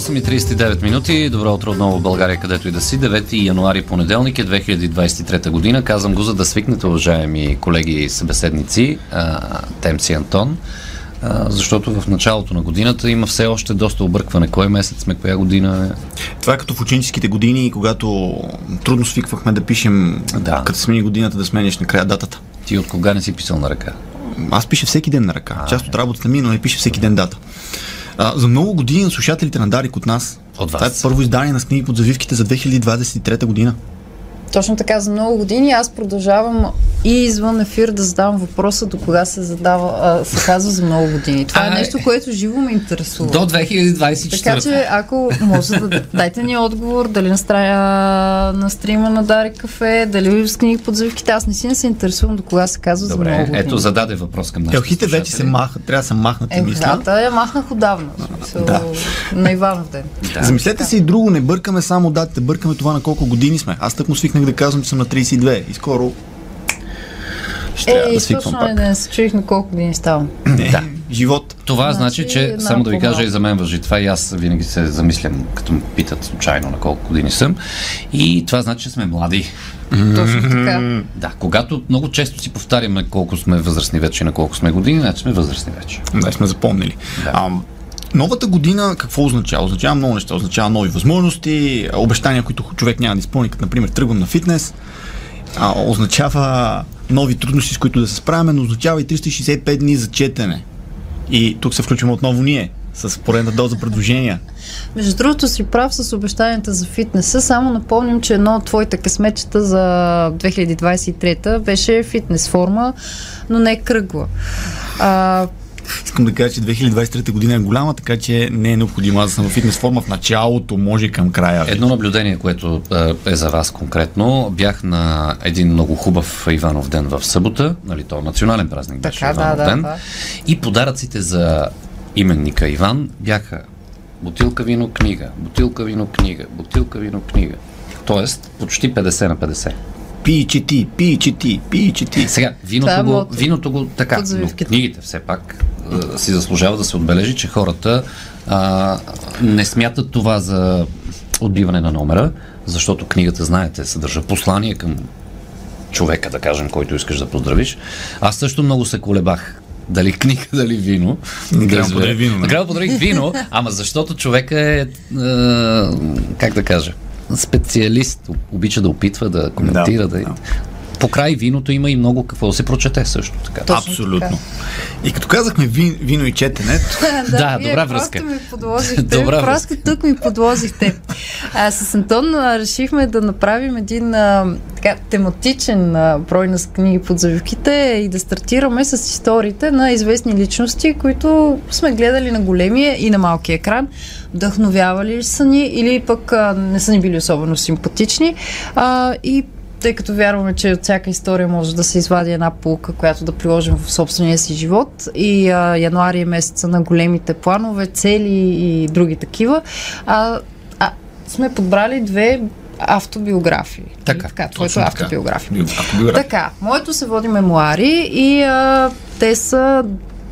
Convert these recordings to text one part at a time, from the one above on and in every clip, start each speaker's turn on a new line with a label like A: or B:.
A: 8.39 минути. Добро утро отново в България, където и да си. 9 януари понеделник е 2023 година. Казвам го, за да свикнете, уважаеми колеги и събеседници, Темси Антон, а, защото в началото на годината има все още доста объркване. Кой месец сме, коя година е?
B: Това е като в ученическите години, когато трудно свиквахме да пишем,
A: Да.
B: като смени годината, да сменяш накрая датата.
A: Ти от кога не си писал на ръка?
B: Аз пиша всеки ден на ръка. Част от работата ми, но не пише всеки ден дата. А, за много години на слушателите на Дарик от нас.
A: От вас.
B: Това е първо издание на книги под завивките за 2023 година.
C: Точно така, за много години аз продължавам и извън ефир да задавам въпроса до кога се задава, а, се казва за много години. Това е
A: А,
C: нещо, което живо ме интересува.
A: До 2024.
C: Така че, ако може да дайте ни отговор, дали на, страя, на стрима на Дарик Кафе, дали с книги под завивките, аз не си не се интересувам до кога се казва за много
A: Добре,
C: години.
A: ето зададе въпрос към нашите
B: Елхите вече се махат, трябва да се махнат,
C: Е,
B: мисля.
C: дата я махнах отдавна. Смисъл,
B: Да.
C: На Иванов ден.
A: Да.
B: Замислете се и друго, не бъркаме само датите, бъркаме това на колко години сме. Аз тък му свикнах да казвам, че съм на 32 и скоро ще трябва
C: Е,
B: да свиквам
C: точно
B: пак.
C: е да се чуих на колко години ставам.
B: Не,
A: Да.
B: живот.
A: Това значи,
C: Значи,
A: че само да ви кажа и за мен въжи това и аз винаги се замислям, като ме питат случайно на колко години съм. И това значи, че сме млади.
C: Точно така.
A: Да, когато много често си повтаряме колко сме възрастни вече и на колко сме години, значи сме възрастни вече.
B: Да, сме запомнили.
A: Да.
B: А, новата година какво означава? Означава много неща. Означава нови възможности, обещания, които човек няма да изпълни, като например тръгвам на фитнес. А, означава нови трудности, с които да се справяме, но означава и 365 дни за четене. И тук се включваме отново ние с поредна доза предложения.
C: Между другото си прав с обещанията за фитнеса. Само напомням, че едно от твоите късметчета за 2023 беше фитнес форма, но не кръгла. А,
B: Искам да кажа, че 2023 година е голяма, така че не е необходимо аз да съм в фитнес форма в началото, може към края.
A: Едно наблюдение, което е, е за вас конкретно. Бях на един много хубав Иванов ден в събота, нали, то национален празник беше
C: Така, да,
A: Иванов
C: да,
A: ден.
C: да.
A: И подаръците за именника Иван бяха бутилка вино, книга, бутилка вино, книга, бутилка вино, книга. Тоест, почти 50 на 50.
B: Пи, чети, пи, чети, пи, чети.
A: Сега,
C: Това
A: виното,
C: е
A: го, виното го така, но книгите все пак си заслужава да се отбележи, че хората а, не смятат това за отбиване на номера, защото книгата, знаете, съдържа послание към човека, да кажем, който искаш да поздравиш. Аз също много се колебах. Дали книга, дали вино.
B: Накрая
A: Да,
B: подарих вино, нали?
A: Накрая подарих вино, ама защото човека е, е, как да кажа, специалист. Обича да опитва, да коментира. Да.
B: да.
A: Покрай виното има и много какво да се прочете също така.
C: Точно
B: Абсолютно.
C: така.
B: И като казахме вин, вино и четене,
A: Да,
C: вие
A: добра
C: просто
A: връзка.
C: Ми подложихте,
A: Добра
C: просто тук ми подложихте. А, с Антон а, решихме да направим един а, така, тематичен а, брой на книги под завивките и да стартираме с историите на известни личности, които сме гледали на големия и на малкия екран. Вдъхновявали са ни или пък а, не са ни били особено симпатични. А, и тъй като вярваме, че от всяка история може да се извади една полука, която да приложим в собствения си живот. И а, януари е месеца на големите планове, цели и други такива. А, а, сме подбрали две автобиографии.
A: Така,
C: така твоето
B: така.
C: автобиография.
B: автобиография.
C: Така, моето се води мемуари и а, те са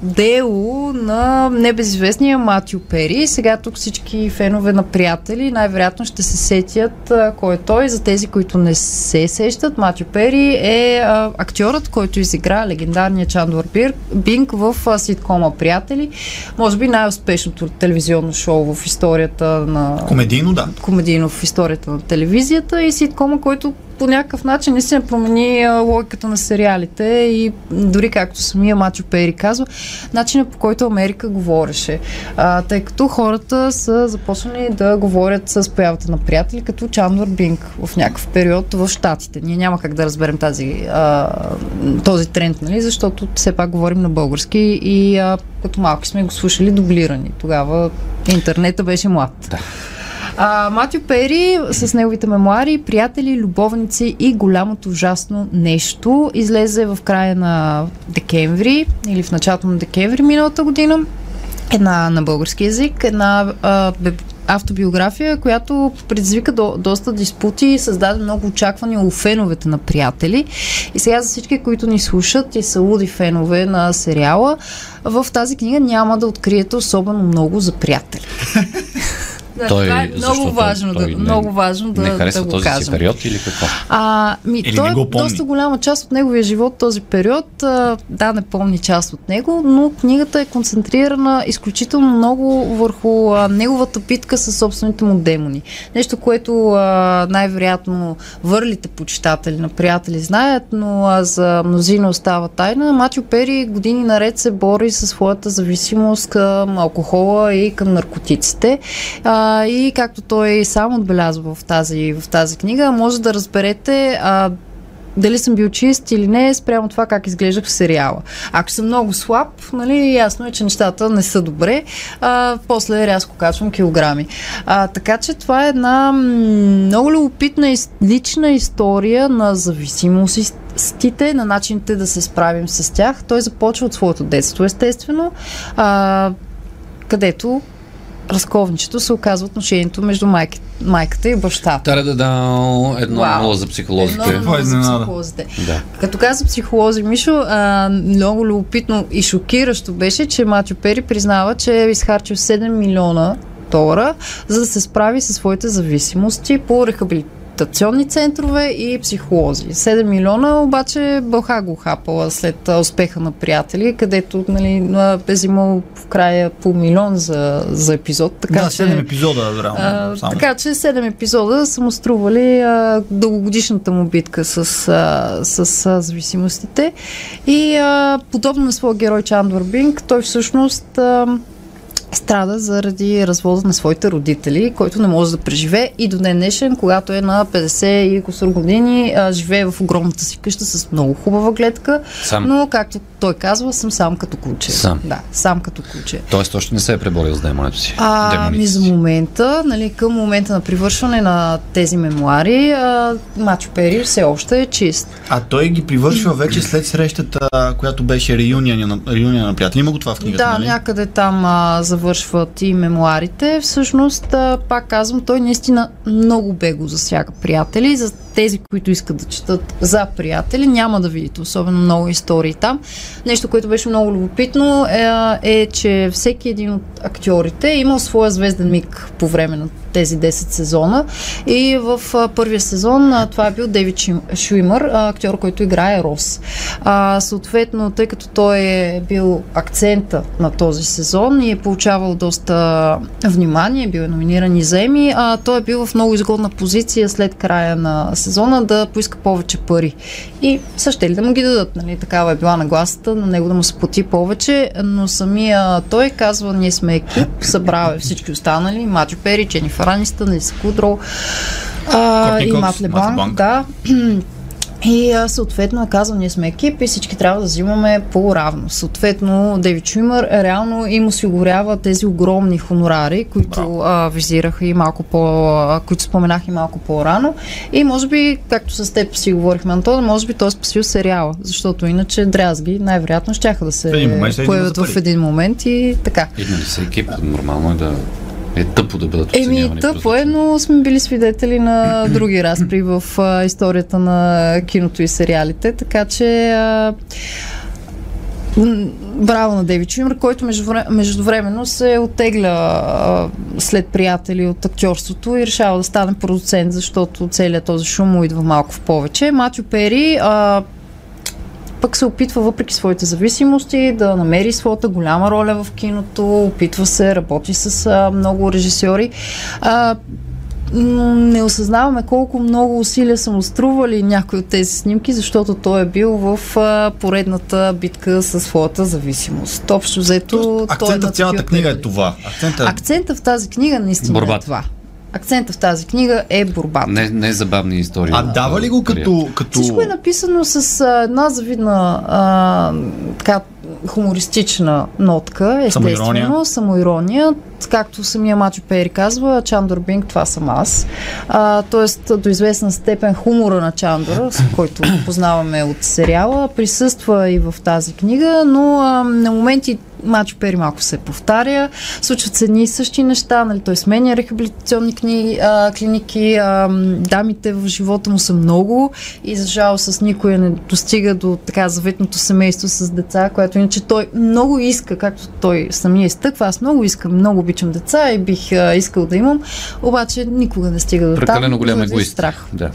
C: дело на небезизвестния Матю Пери. Сега тук всички фенове на приятели най-вероятно ще се сетят а, кой е той. За тези, които не се сещат, Матю Пери е а, актьорът, който изигра легендарния Чандор Бинк в а, ситкома Приятели. Може би най-успешното телевизионно шоу в историята на
B: Комедийно, да.
C: комедийно в историята на телевизията и ситкома, който по някакъв начин наистина промени а, логиката на сериалите и дори както самия Мачо Пери казва, начина по който Америка говореше. А, тъй като хората са започнали да говорят с появата на приятели, като Чандър Бинг в някакъв период в Штатите. Ние няма как да разберем тази, а, този тренд, нали? защото все пак говорим на български и а, като малки сме го слушали дублирани. Тогава интернета беше млад.
A: Да.
C: А, Матю Пери с неговите мемуари, приятели, любовници и голямото ужасно нещо излезе в края на декември или в началото на декември миналата година. Една на български язик, една а, автобиография, която предизвика до, доста диспути и създаде много очаквания у феновете на приятели. И сега за всички, които ни слушат и са луди фенове на сериала, в тази книга няма да откриете особено много за приятели. Да,
A: Той,
C: това е много важно,
A: той
C: да,
A: не-
C: много важно да,
A: не харесва
C: да го
A: този
C: кажем.
A: период или какво?
C: А, ми,
B: Или
C: той
B: не го
C: е
B: помни.
C: доста голяма част от неговия живот, този период. А, да, не помни част от него, но книгата е концентрирана изключително много върху а, неговата битка с собствените му демони. Нещо, което а, най-вероятно върлите почитатели на приятели знаят, но а, за мнозина остава тайна. Матио Пери години наред се бори със своята зависимост към алкохола и към наркотиците. А, и както той сам отбелязва в тази, в тази книга, може да разберете а, дали съм бил чист или не, спрямо това как изглеждах в сериала. Ако съм много слаб, нали, ясно е, че нещата не са добре. А, после рязко качвам килограми. А, така че това е една много любопитна и лична история на зависимостите, на начините да се справим с тях. Той започва от своето детство, естествено, а, където разковничето се оказва отношението между майка, майката и бащата.
A: Тара да да едно
C: Вау.
A: нула за психолозите.
C: Едно нула за психолозите.
A: Да.
C: Като каза психолози Мишо, а, много любопитно и шокиращо беше, че Матю Пери признава, че е изхарчил 7 милиона долара, за да се справи със своите зависимости по рехабилитационни центрове и психолози. 7 милиона обаче бълха го хапала след успеха на приятели, където нали, е взимал в края по милион за, за епизод. Така,
B: да,
C: че...
B: 7 епизода, реално.
C: А,
B: само.
C: така че 7 епизода са му стрували а, дългогодишната му битка с, а, с а, зависимостите. И а, подобно на своя герой Чандвар Бинг, той всъщност а, страда заради развода на своите родители, който не може да преживее и до ден днешен, когато е на 50 и кусор години, а, живее в огромната си къща с много хубава гледка,
A: Сам.
C: но както той казва, съм сам като куче.
A: Сам.
C: Да, сам като куче.
A: Тоест още не се е преборил с демонето си.
C: А, ми за момента, нали, към момента на привършване на тези мемуари, а, Мачо Пери все още е чист.
B: А той ги привършва вече след срещата, която беше реюния на, реюния на приятели. Има го това в книгата,
C: да,
B: нали?
C: някъде там а, завършват и мемуарите. Всъщност, пак казвам, той наистина много бего засяга приятели. Тези, които искат да четат за приятели, няма да видите особено много истории там. Нещо, което беше много любопитно е, е че всеки един от актьорите е имал своя звезден миг по време на тези 10 сезона. И в а, първия сезон а, това е бил Дейвид Шуимър, а, актьор, който играе Рос. А, съответно, тъй като той е бил акцента на този сезон и е получавал доста внимание, бил е номиниран и за Еми, а той е бил в много изгодна позиция след края на сезона да поиска повече пари. И са ще ли да му ги дадат, нали? Такава е била нагласата на него да му се плати повече, но самия той казва, ние сме екип, събрал е всички останали, Мачо Пери, Дженифър Анистън, Лиса Кудро, а, и Мат Лебланк. да. И съответно е казал, ние сме екип и всички трябва да взимаме по-равно. Съответно, Дейвид Шуимър реално им осигурява тези огромни хонорари, които а, визирах и малко по, а, които споменах и малко по-рано. И може би, както с теб си говорихме, Антон, може би той е спасил сериала, защото иначе дрязги най-вероятно щяха да се
B: В момент ще
C: появят в един момент и така.
A: Иднали са екип, нормално е да е тъпо да бъдат
C: Еми,
A: оценявани.
C: тъпо е, но сме били свидетели на други разпри в а, историята на киното и сериалите, така че а, браво на Дейвид Шуимър, който междувре- междувременно се оттегля а, след приятели от актьорството и решава да стане продуцент, защото целият този шум му идва малко в повече. Матю Пери а, пък се опитва, въпреки своите зависимости, да намери своята голяма роля в киното, опитва се, работи с а, много режисьори. А, не осъзнаваме колко много усилия са му стрували някои от тези снимки, защото той е бил в а, поредната битка със своята зависимост. Общо взето, той е
B: Акцентът
C: на
B: в цялата книга е това. Акцентът е...
C: Акцента в тази книга наистина е
A: Борбата.
C: това. Акцента в тази книга е борбата.
A: Не, не забавни истории.
B: А дава ли го като... като...
C: Всичко е написано с а, една завидна а, така, хумористична нотка, естествено,
B: Самоирония.
C: самоирония. както самия Мачо Пери казва, Чандор Бинг, това съм аз. А, тоест, до известна степен хумора на Чандор, с който познаваме от сериала, присъства и в тази книга, но а, на моменти Мачо Пери малко се повтаря, случват се едни и същи неща, нали, той сменя рехабилитационни книги, а, клиники, а, дамите в живота му са много и за жал с никой не достига до така заветното семейство с деца, което иначе той много иска, както той самия изтъква, аз много искам, много обичам деца и бих а, искал да имам, обаче никога не стига до там.
A: Прекалено голям егоист.
C: страх.
A: Да.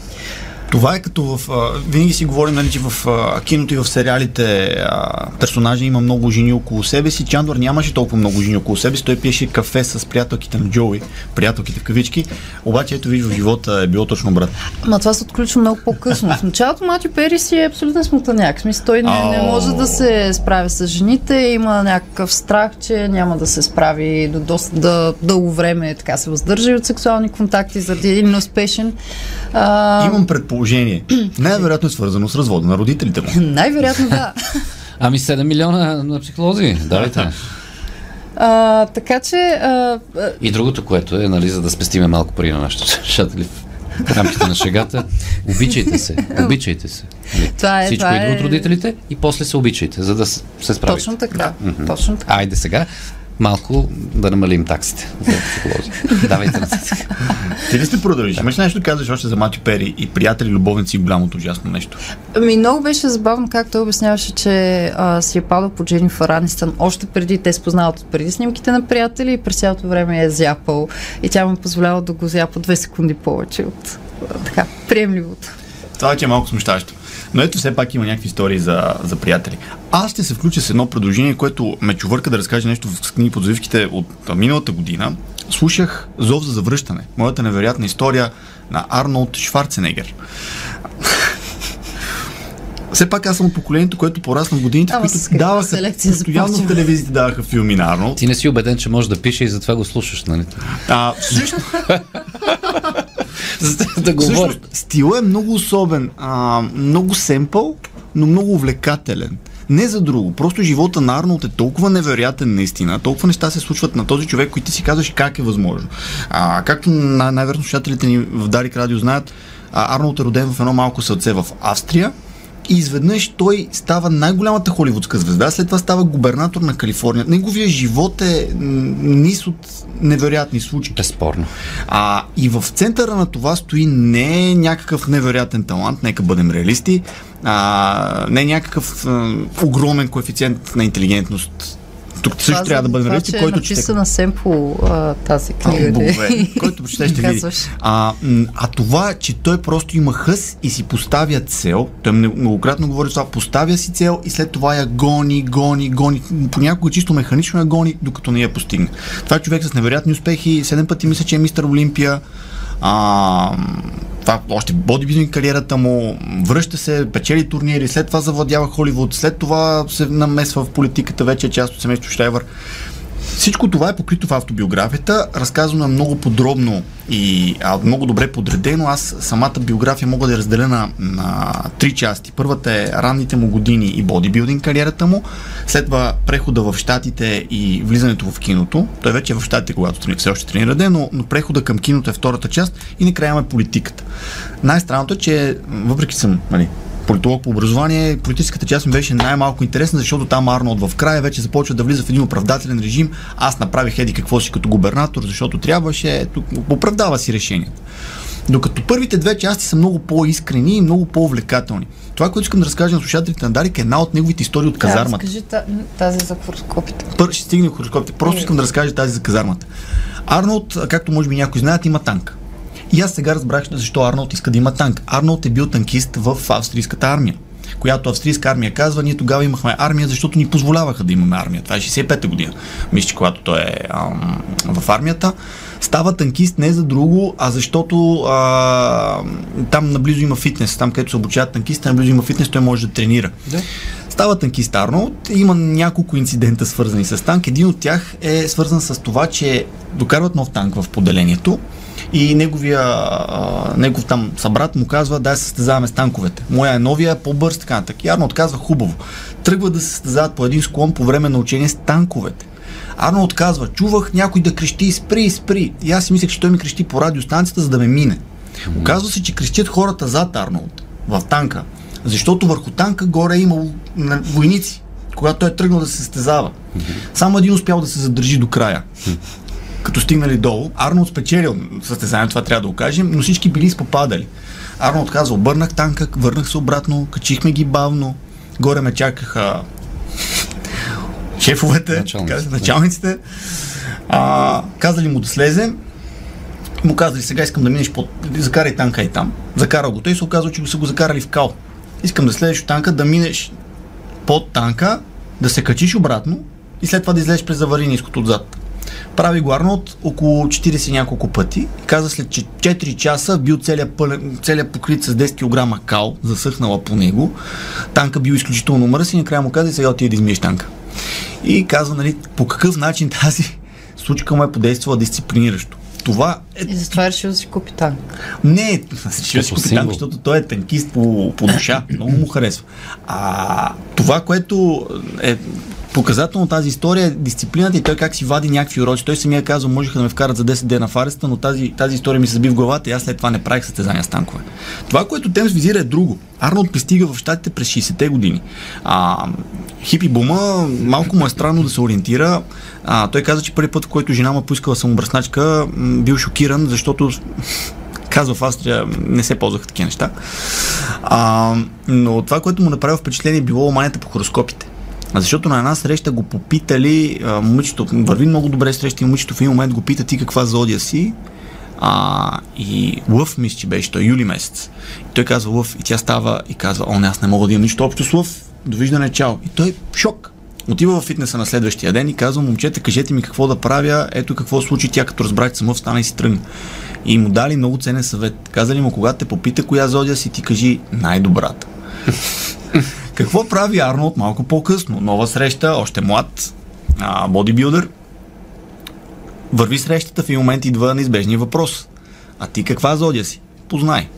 B: Това е като в... А, винаги си говорим, нали, че в а, киното и в сериалите а, персонажи има много жени около себе си. Чандор нямаше толкова много жени около себе си. Той пиеше кафе с приятелките на Джоуи, приятелките в кавички. Обаче ето виж в живота е било точно брат.
C: Ма това се отключва много по-късно. В началото Матю Пери си е абсолютен смутаняк. Смисъл, той не, не може да се справи с жените, има някакъв страх, че няма да се справи до доста да, дълго време, така се въздържа от сексуални контакти заради един неуспешен. А,
B: Имам предположение. Най-вероятно е свързано с развода на родителите му.
C: Най-вероятно да.
A: Ами 7 милиона на психолози, давайте.
C: А, така че а,
A: И другото, което е, нали, за да спестиме малко пари на нашите слушатели в рамките на шегата, обичайте се, обичайте се. Нали?
C: Това е-
A: Всичко
C: това
A: идва
C: е-
A: от родителите и после се обичайте, за да се справите.
C: точно така. Точно така.
A: Айде сега малко да намалим таксите за психолози. Давайте нататък.
B: Ти ли сте продължиш? Имаш нещо да казваш още за Матю Пери и приятели, любовници и голямото ужасно нещо?
C: Ами много беше забавно как той обясняваше, че а, си е падал по Дженифър Анистън още преди те спознават от преди снимките на приятели и през цялото време е зяпал и тя му позволява да го зяпа две секунди повече от а, така приемливото.
B: Това вече е малко смущаващо. Но ето все пак има някакви истории за, за приятели. Аз ще се включа с едно предложение, което ме чувърка да разкаже нещо в книги под завивките от миналата година. Слушах Зов за завръщане. Моята невероятна история на Арнолд Шварценегер. Все пак аз съм от поколението, което порасна в годините, в
C: Ама с
B: които даваха, постоянно в телевизиите даваха филми на Арнолд.
A: Ти не си убеден, че може да пише и затова го слушаш, нали?
B: А, всъщност,
A: да говори.
B: Всъщност, стила е много особен, а, много семпъл, но много увлекателен. Не за друго. Просто живота на Арнолд е толкова невероятен наистина. Толкова неща се случват на този човек, които ти си казваш как е възможно. А, както най- най-вероятно слушателите ни в Дарик Радио знаят, Арнолд е роден в едно малко селце в Австрия. И изведнъж той става най-голямата холивудска звезда, след това става губернатор на Калифорния. Неговия живот е м, низ от невероятни случаи.
A: Безспорно.
B: А, и в центъра на това стои не някакъв невероятен талант, нека бъдем реалисти, а, не някакъв а, огромен коефициент на интелигентност. Тук също
C: Това
B: трябва да бъдем
C: това,
B: реалисти,
C: че
B: който
C: е
B: чете.
C: написана семпо а, тази книга.
B: А, богове. Който прочете ще види. А, а това, че той просто има хъс и си поставя цел, той много- многократно говори това, поставя си цел и след това я гони, гони, гони. Понякога чисто механично я гони, докато не я постигне. Това е човек с невероятни успехи, седем пъти мисля, че е мистер Олимпия. А, това още бодибилдинг кариерата му, връща се, печели турнири, след това завладява Холивуд, след това се намесва в политиката, вече част от семейство Штайвър. Всичко това е покрито в автобиографията, разказано е много подробно и а, много добре подредено. Аз самата биография мога да я разделя на, на три части. Първата е ранните му години и бодибилдинг кариерата му, след това прехода в Штатите и влизането в киното. Той вече е в Штатите, когато трени- все още тренира ден, но, но прехода към киното е втората част и накрая имаме политиката. Най-странното е, че въпреки съм нали, политолог по образование, политическата част ми беше най-малко интересна, защото там Арнолд в края вече започва да влиза в един оправдателен режим. Аз направих еди какво си като губернатор, защото трябваше, тук оправдава си решението. Докато първите две части са много по-искрени и много по-увлекателни. Това, което искам да разкажа на слушателите на Дарик е една от неговите истории от казармата.
C: Разкажи та- тази за хороскопите.
B: Първо ще стигне хороскопите. Просто искам да разкажа тази за казармата. Арнолд, както може би някои знаят, има танк. И аз сега разбрах защо Арнолд иска да има танк. Арнолд е бил танкист в австрийската армия която австрийска армия казва, ние тогава имахме армия, защото ни позволяваха да имаме армия. Това е 65-та година. Мисля, че когато той е ам, в армията. Става танкист не за друго, а защото а, там наблизо има фитнес. Там, където се обучават танкисти, наблизо има фитнес, той може да тренира.
A: Да.
B: Става танкист Арнолд. Има няколко инцидента свързани с танк. Един от тях е свързан с това, че докарват нов танк в поделението и неговия, а, негов там събрат му казва, се състезаваме с танковете. Моя е новия, по-бърз, така нататък. И Арнолд казва, хубаво. Тръгва да се състезават по един склон по време на учение с танковете. Арнолд казва, чувах някой да крещи, спри, спри. И аз си мислех, че той ми крещи по радиостанцията, за да ме мине. Оказва се, че крещят хората зад Арнолд, в танка. Защото върху танка горе е имало войници, когато той е тръгнал да се състезава. Само един успял да се задържи до края. Като стигнали долу, Арнолд спечелил състезанието, това трябва да го кажем, но всички били изпопадали. Арнолд каза, обърнах танка, върнах се обратно, качихме ги бавно, горе ме чакаха шефовете,
A: Началниците.
B: началниците. А, казали му да слезе, му казали, сега искам да минеш под... Закарай танка и там. Закарал го. Той се оказва, че го са го закарали в кал. Искам да слезеш от танка, да минеш под танка, да се качиш обратно и след това да излезеш през аварийниското отзад. Прави го Арнолд около 40 и няколко пъти и каза след че 4 часа бил целият, пълен, целият покрит с 10 кг кал, засъхнала по него. Танка бил изключително мръсен и накрая му каза, сега отиде да измиеш танка. И казва, нали, по какъв начин тази случка му е подействала дисциплиниращо. Това е
C: И затова решил да си купи танк.
B: не, ще да си купи танк, защото той е танкист по, по душа. Много му харесва. А това, което е показателно тази история е дисциплината и той как си вади някакви уроци. Той самия казва, можеха да ме вкарат за 10 дена в ареста, но тази, тази история ми се заби в главата и аз след това не правих състезания с танкове. Това, което Темс визира е друго. Арнолд пристига в щатите през 60-те години. А, хипи бума, малко му е странно да се ориентира. А, той каза, че първи път, в който жена му поискала самобръсначка, бил шокиран, защото казва в Австрия, не се ползваха такива неща. А, но това, което му направи впечатление, е било оманията по хороскопите. Защото на една среща го попитали, момичето, върви много добре среща и момичето в един момент го пита ти каква зодия си. А, и лъв, мисля, че беше той, юли месец. И той казва лъв и тя става и казва, о, не, аз не мога да имам нищо общо с лъв. Довиждане, чао. И той в шок. Отива в фитнеса на следващия ден и казва, момчета, кажете ми какво да правя, ето какво случи. Тя като разбра, че съм лъв, стана и си тръгна. И му дали много ценен съвет. Казали му, когато те попита коя зодия си, ти кажи най-добрата. Какво прави Арнолд малко по-късно? Нова среща, още млад, а, бодибилдър. Върви срещата, в един момент идва неизбежния въпрос. А ти каква зодия си? Познай.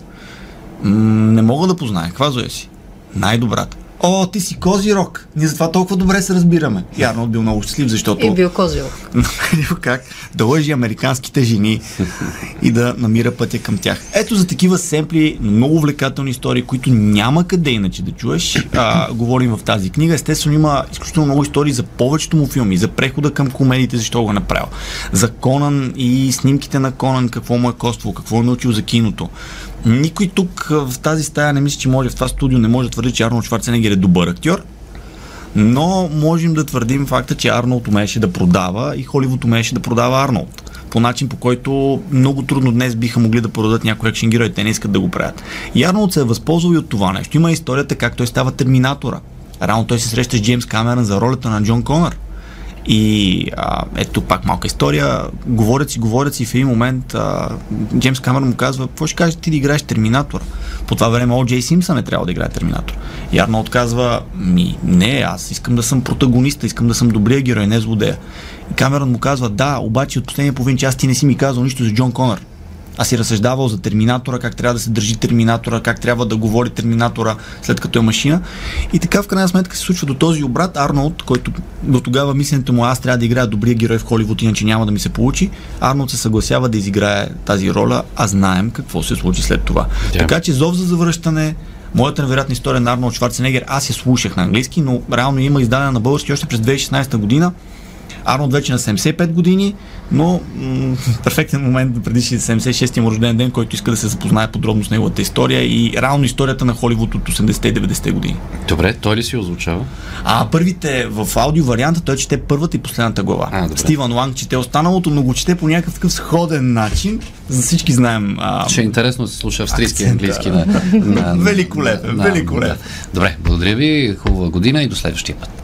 B: М- не мога да позная. Каква зодия си? Най-добрата. О, ти си Козирог. Ние затова толкова добре се разбираме. И Арнолд бил много щастлив, защото
C: И бил
B: намерил как да лъжи американските жени и да намира пътя към тях. Ето за такива семпли, много увлекателни истории, които няма къде иначе да чуеш. А, говорим в тази книга. Естествено има изключително много истории за повечето му филми, за прехода към комедиите, защо го е направил. За Конан и снимките на Конан, какво му е коствало, какво е научил за киното. Никой тук в тази стая не мисля, че може в това студио не може да твърди, че Арнолд Шварценегер е добър актьор. Но можем да твърдим факта, че Арнолд умееше да продава и Холивуд умееше да продава Арнолд. По начин, по който много трудно днес биха могли да продадат някой екшен герой. Те не искат да го правят. И Арнолд се е възползвал и от това нещо. Има историята как той става терминатора. Рано той се среща с Джеймс Камерън за ролята на Джон Конър. И а, ето пак малка история. Говорят си, говорят си в един момент а, Джеймс Камерън му казва, какво ще кажеш ти да играеш Терминатор? По това време О. Джей Симпсън е трябвало да играе Терминатор. И Арнолд казва, ми не, аз искам да съм протагониста, искам да съм добрия герой, не злодея. И Камерън му казва, да, обаче от последния половин час ти не си ми казал нищо за Джон Конър а си разсъждавал за Терминатора, как трябва да се държи Терминатора, как трябва да говори Терминатора след като е машина. И така в крайна сметка се случва до този обрат. Арнолд, който до тогава мисленето му аз трябва да играя добрия герой в Холивуд, иначе няма да ми се получи. Арнолд се съгласява да изиграе тази роля, а знаем какво се случи след това.
A: Да.
B: Така че зов за завръщане, Моята невероятна история на Арнолд Шварценегер, аз я слушах на английски, но реално има издадена на български още през 2016 година. Арнолд вече на 75 години, но м- перфектен момент преди 76-я му рожден ден, който иска да се запознае подробно с неговата история и реално историята на Холивуд от 80-те и 90-те години.
A: Добре, той ли си озвучава?
B: А първите в аудио варианта той чете първата и последната глава.
A: А, добре.
B: Стивън Ланг чете останалото, но го чете по някакъв такъв сходен начин. За всички знаем. А,
A: Ще е интересно да се слуша австрийски и английски на, на,
B: Великолепен, великолепен.
A: да. Добре, благодаря ви, хубава година и до следващия път.